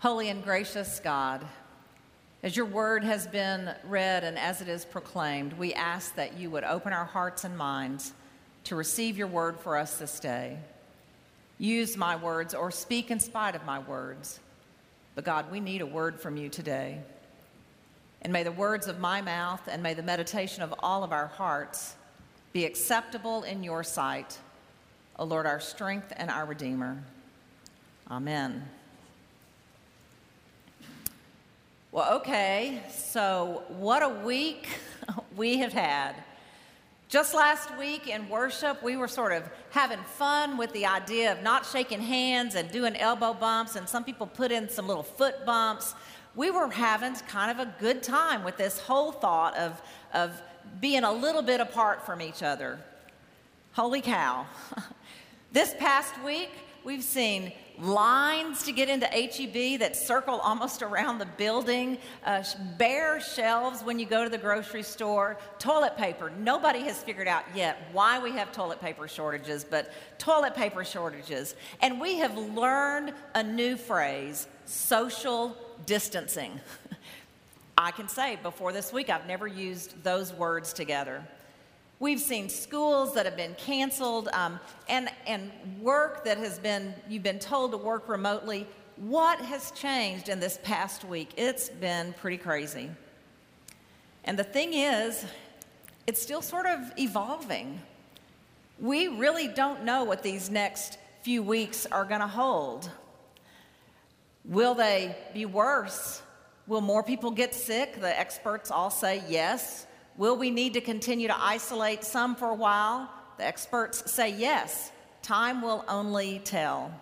Holy and gracious God, as your word has been read and as it is proclaimed, we ask that you would open our hearts and minds to receive your word for us this day. Use my words or speak in spite of my words. But God, we need a word from you today. And may the words of my mouth and may the meditation of all of our hearts be acceptable in your sight, O Lord, our strength and our Redeemer. Amen. Well, okay, so what a week we have had. Just last week in worship, we were sort of having fun with the idea of not shaking hands and doing elbow bumps, and some people put in some little foot bumps. We were having kind of a good time with this whole thought of, of being a little bit apart from each other. Holy cow. this past week, we've seen lines to get into HEB that circle almost around the building, uh, bare shelves when you go to the grocery store, toilet paper. Nobody has figured out yet why we have toilet paper shortages, but toilet paper shortages. And we have learned a new phrase social distancing. I can say before this week, I've never used those words together. We've seen schools that have been canceled um, and, and work that has been, you've been told to work remotely. What has changed in this past week? It's been pretty crazy. And the thing is, it's still sort of evolving. We really don't know what these next few weeks are going to hold. Will they be worse? Will more people get sick? The experts all say yes. Will we need to continue to isolate some for a while? The experts say yes. Time will only tell.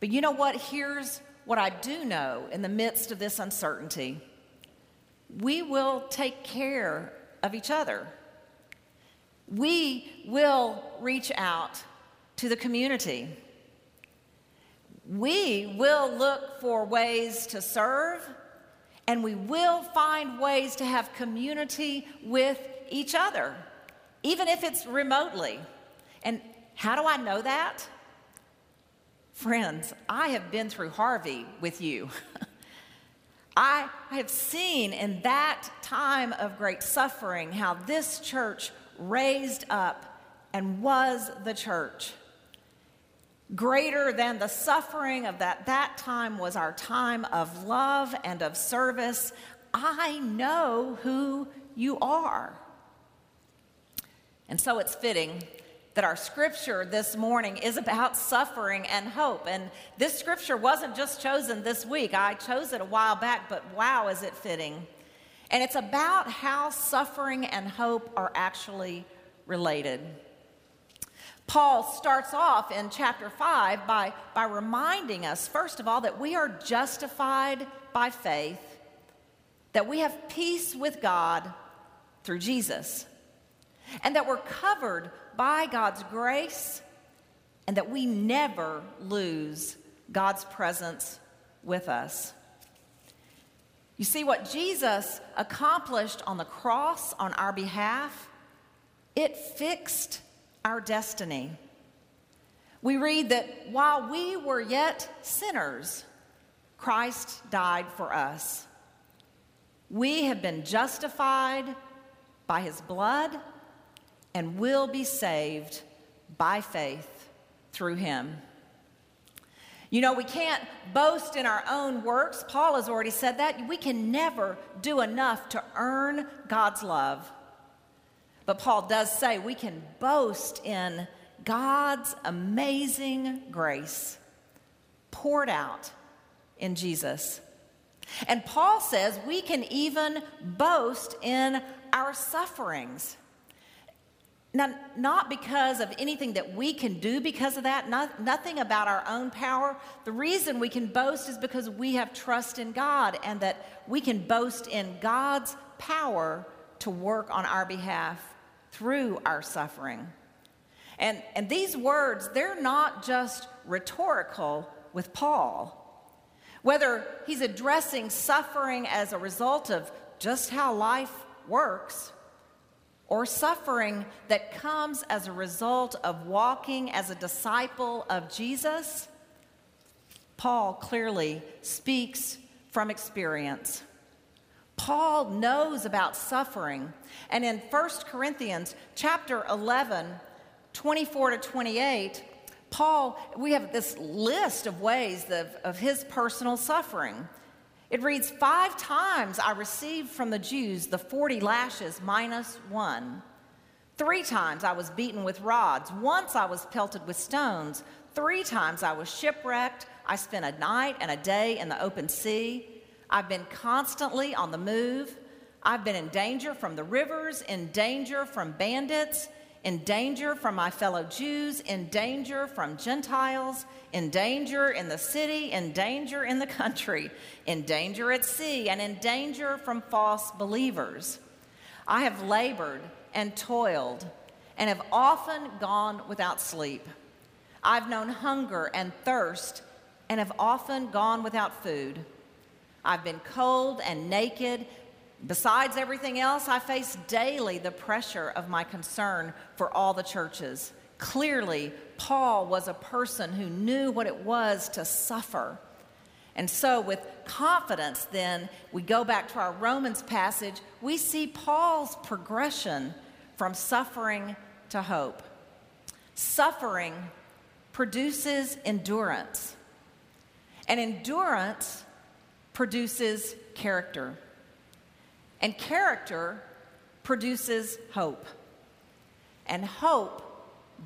But you know what? Here's what I do know in the midst of this uncertainty we will take care of each other. We will reach out to the community. We will look for ways to serve and we will find ways to have community with each other, even if it's remotely. And how do I know that? Friends, I have been through Harvey with you. I have seen in that time of great suffering how this church raised up and was the church. Greater than the suffering of that, that time was our time of love and of service. I know who you are. And so it's fitting that our scripture this morning is about suffering and hope. And this scripture wasn't just chosen this week, I chose it a while back, but wow, is it fitting. And it's about how suffering and hope are actually related. Paul starts off in chapter 5 by, by reminding us, first of all, that we are justified by faith, that we have peace with God through Jesus, and that we're covered by God's grace, and that we never lose God's presence with us. You see, what Jesus accomplished on the cross on our behalf, it fixed our destiny. We read that while we were yet sinners, Christ died for us. We have been justified by his blood and will be saved by faith through him. You know, we can't boast in our own works. Paul has already said that. We can never do enough to earn God's love. But Paul does say we can boast in God's amazing grace poured out in Jesus. And Paul says we can even boast in our sufferings. Now, not because of anything that we can do because of that, not, nothing about our own power. The reason we can boast is because we have trust in God and that we can boast in God's power to work on our behalf through our suffering. And, and these words, they're not just rhetorical with Paul. Whether he's addressing suffering as a result of just how life works, or suffering that comes as a result of walking as a disciple of Jesus, Paul clearly speaks from experience. Paul knows about suffering. And in 1 Corinthians chapter 11, 24 to 28, Paul, we have this list of ways of, of his personal suffering. It reads, Five times I received from the Jews the 40 lashes minus one. Three times I was beaten with rods. Once I was pelted with stones. Three times I was shipwrecked. I spent a night and a day in the open sea. I've been constantly on the move. I've been in danger from the rivers, in danger from bandits, in danger from my fellow Jews, in danger from Gentiles, in danger in the city, in danger in the country, in danger at sea, and in danger from false believers. I have labored and toiled and have often gone without sleep. I've known hunger and thirst and have often gone without food. I've been cold and naked Besides everything else, I face daily the pressure of my concern for all the churches. Clearly, Paul was a person who knew what it was to suffer. And so, with confidence, then, we go back to our Romans passage, we see Paul's progression from suffering to hope. Suffering produces endurance, and endurance produces character. And character produces hope. And hope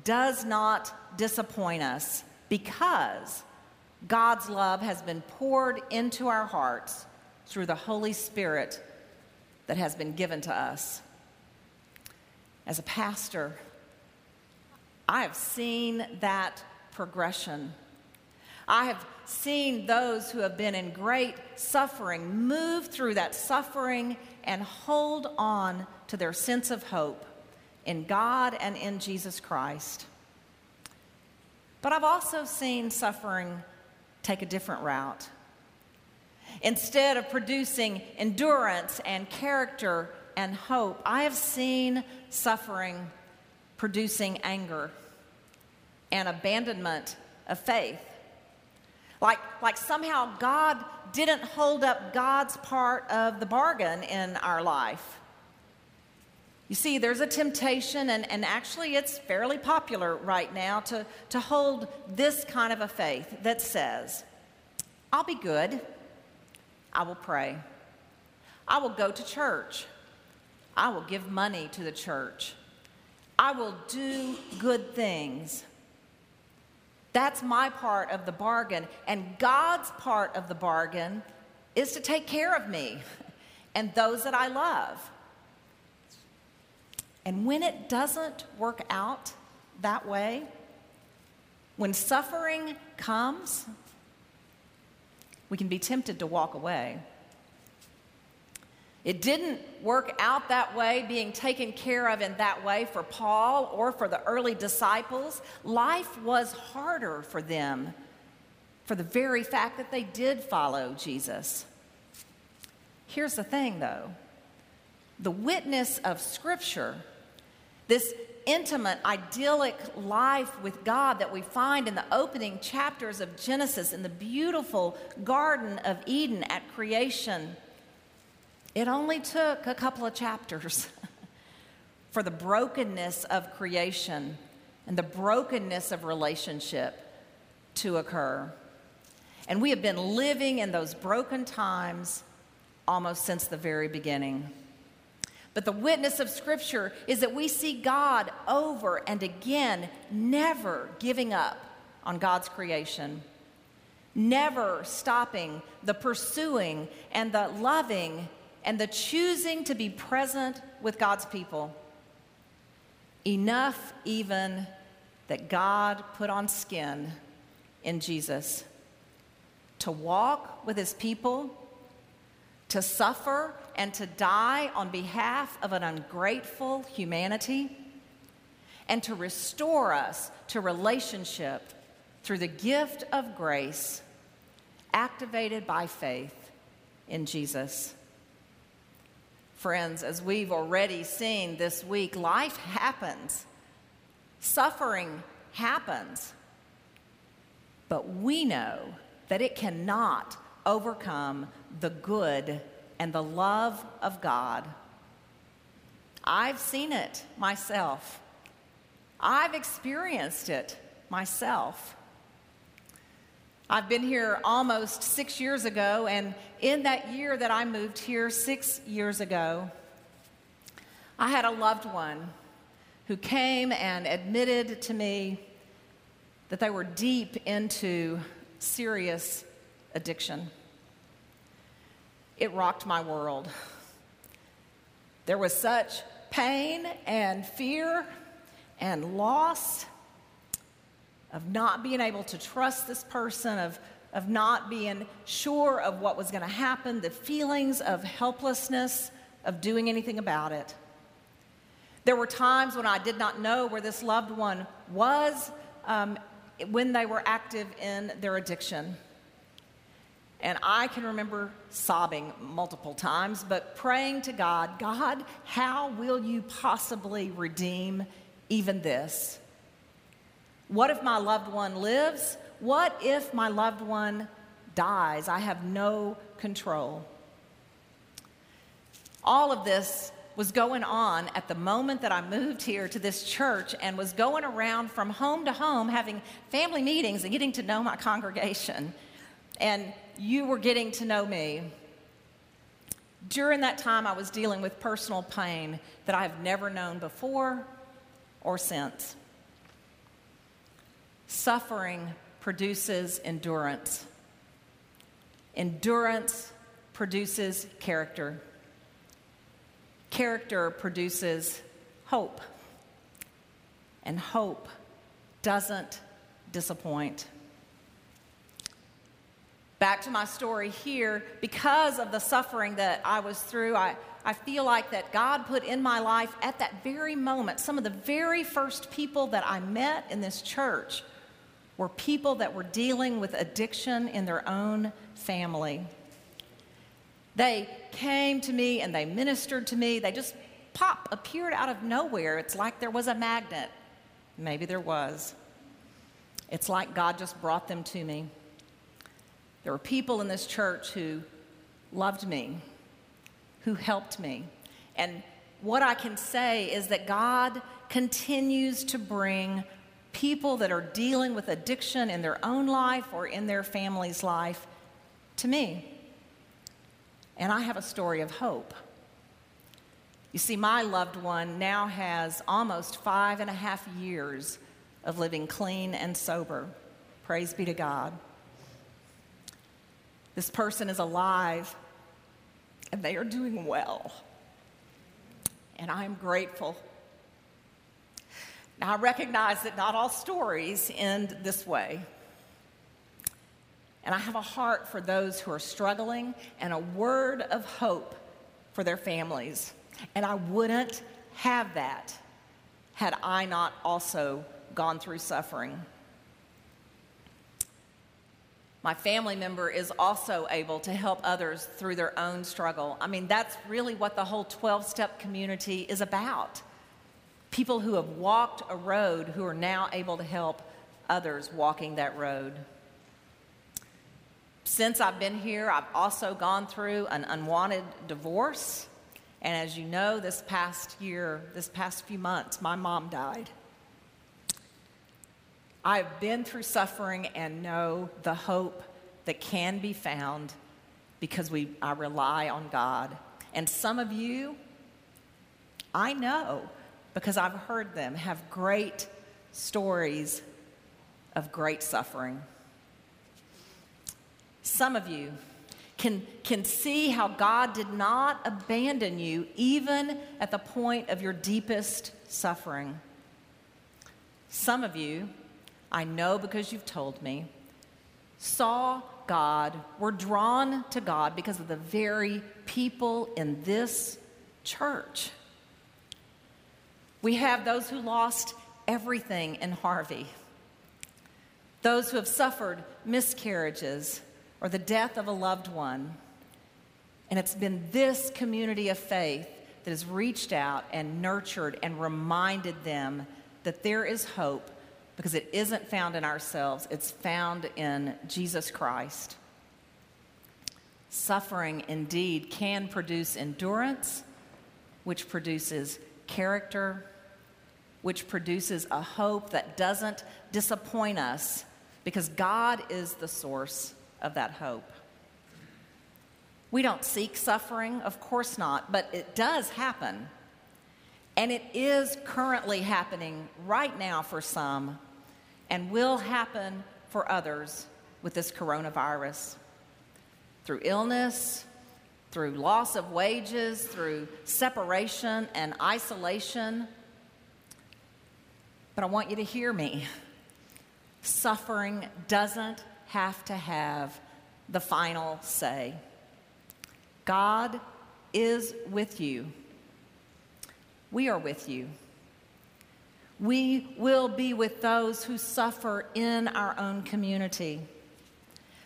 does not disappoint us because God's love has been poured into our hearts through the Holy Spirit that has been given to us. As a pastor, I have seen that progression. I have seen those who have been in great suffering move through that suffering and hold on to their sense of hope in God and in Jesus Christ. But I've also seen suffering take a different route. Instead of producing endurance and character and hope, I have seen suffering producing anger and abandonment of faith. Like, like somehow God didn't hold up God's part of the bargain in our life. You see, there's a temptation, and, and actually it's fairly popular right now to, to hold this kind of a faith that says, I'll be good, I will pray, I will go to church, I will give money to the church, I will do good things. That's my part of the bargain. And God's part of the bargain is to take care of me and those that I love. And when it doesn't work out that way, when suffering comes, we can be tempted to walk away. It didn't work out that way, being taken care of in that way for Paul or for the early disciples. Life was harder for them for the very fact that they did follow Jesus. Here's the thing, though the witness of Scripture, this intimate, idyllic life with God that we find in the opening chapters of Genesis in the beautiful Garden of Eden at creation it only took a couple of chapters for the brokenness of creation and the brokenness of relationship to occur. And we have been living in those broken times almost since the very beginning. But the witness of Scripture is that we see God over and again, never giving up on God's creation, never stopping the pursuing and the loving and the choosing to be present with God's people. Enough, even, that God put on skin in Jesus to walk with his people, to suffer and to die on behalf of an ungrateful humanity, and to restore us to relationship through the gift of grace activated by faith in Jesus. Friends, as we've already seen this week, life happens, suffering happens. But we know that it cannot overcome the good and the love of God. I've seen it myself. I've experienced it myself. I've been here almost six years ago, and in that year that I moved here, six years ago, I had a loved one who came and admitted to me that they were deep into serious addiction. It rocked my world. There was such pain and fear and loss of not being able to trust this person, of, of not being sure of what was going to happen, the feelings of helplessness of doing anything about it. There were times when I did not know where this loved one was um, when they were active in their addiction. And I can remember sobbing multiple times, but praying to God, God, how will you possibly redeem even this? What if my loved one lives? What if my loved one dies? I have no control. All of this was going on at the moment that I moved here to this church and was going around from home to home having family meetings and getting to know my congregation. And you were getting to know me. During that time, I was dealing with personal pain that I have never known before or since. Suffering produces endurance. Endurance produces character. Character produces hope. And hope doesn't disappoint. Back to my story here, because of the suffering that I was through, I, I feel like that God put in my life at that very moment some of the very first people that I met in this church were people that were dealing with addiction in their own family. They came to me and they ministered to me. They just pop appeared out of nowhere. It's like there was a magnet. Maybe there was. It's like God just brought them to me. There were people in this church who loved me, who helped me. And what I can say is that God continues to bring people that are dealing with addiction in their own life or in their family's life to me. And I have a story of hope. You see, my loved one now has almost five and a half years of living clean and sober. Praise be to God. This person is alive and they are doing well. And I am grateful now, I recognize that not all stories end this way. And I have a heart for those who are struggling and a word of hope for their families. And I wouldn't have that had I not also gone through suffering. My family member is also able to help others through their own struggle. I mean, that's really what the whole 12 step community is about people who have walked a road who are now able to help others walking that road. Since I've been here, I've also gone through an unwanted divorce. And as you know, this past year, this past few months, my mom died. I've been through suffering and know the hope that can be found because we, I rely on God. And some of you, I know, because I've heard them have great stories of great suffering. Some of you can, can see how God did not abandon you even at the point of your deepest suffering. Some of you, I know because you've told me, saw God, were drawn to God because of the very people in this church. We have those who lost everything in Harvey, those who have suffered miscarriages or the death of a loved one. And it's been this community of faith that has reached out and nurtured and reminded them that there is hope because it isn't found in ourselves, it's found in Jesus Christ. Suffering indeed can produce endurance, which produces character, which produces a hope that doesn't disappoint us because God is the source of that hope. We don't seek suffering, of course not, but it does happen. And it is currently happening right now for some and will happen for others with this coronavirus through illness, through loss of wages, through separation and isolation. But I want you to hear me. Suffering doesn't have to have the final say. God is with you. We are with you. We will be with those who suffer in our own community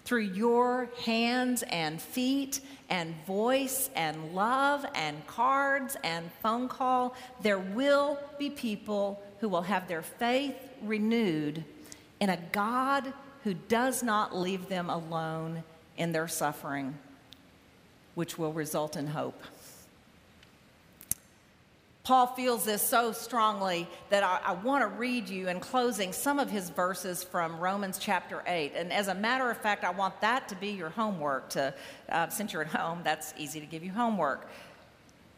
through your hands and feet and voice and love and cards and phone call, there will be people who will have their faith renewed in a God who does not leave them alone in their suffering, which will result in hope. Paul feels this so strongly that I, I want to read you in closing some of his verses from Romans chapter 8. And as a matter of fact, I want that to be your homework. To, uh, since you're at home, that's easy to give you homework.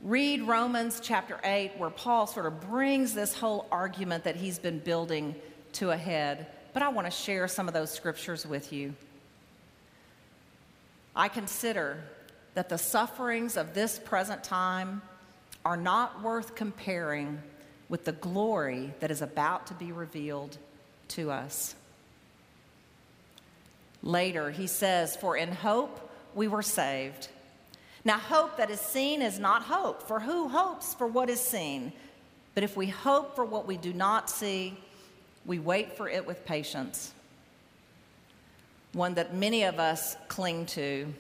Read Romans chapter 8, where Paul sort of brings this whole argument that he's been building to a head. But I want to share some of those scriptures with you. I consider that the sufferings of this present time are not worth comparing with the glory that is about to be revealed to us. Later, he says, For in hope we were saved. Now, hope that is seen is not hope, for who hopes for what is seen? But if we hope for what we do not see, we wait for it with patience. One that many of us cling to.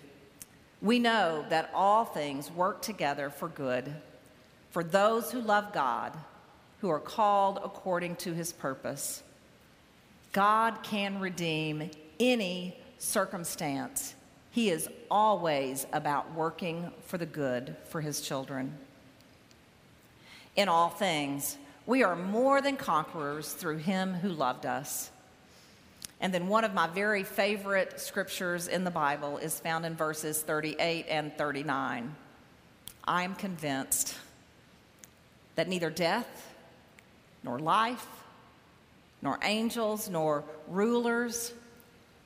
We know that all things work together for good for those who love God, who are called according to his purpose. God can redeem any circumstance. He is always about working for the good for his children. In all things, we are more than conquerors through him who loved us. And then one of my very favorite scriptures in the Bible is found in verses 38 and 39. I am convinced that neither death, nor life, nor angels, nor rulers,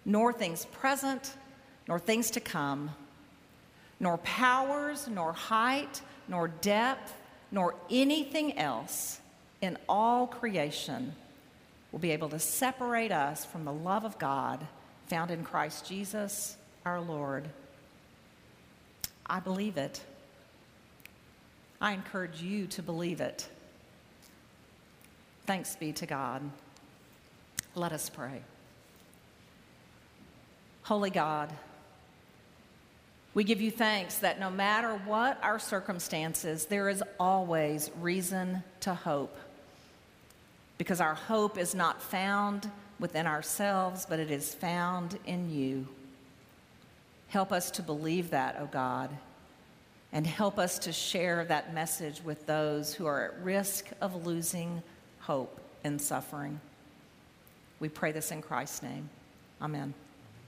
nor things present, nor things to come, nor powers, nor height, nor depth, nor anything else in all creation will be able to separate us from the love of God found in Christ Jesus our Lord. I believe it. I encourage you to believe it. Thanks be to God. Let us pray. Holy God, we give you thanks that no matter what our circumstances, there is always reason to hope. Because our hope is not found within ourselves, but it is found in you. Help us to believe that, O oh God and help us to share that message with those who are at risk of losing hope and suffering. We pray this in Christ's name. Amen.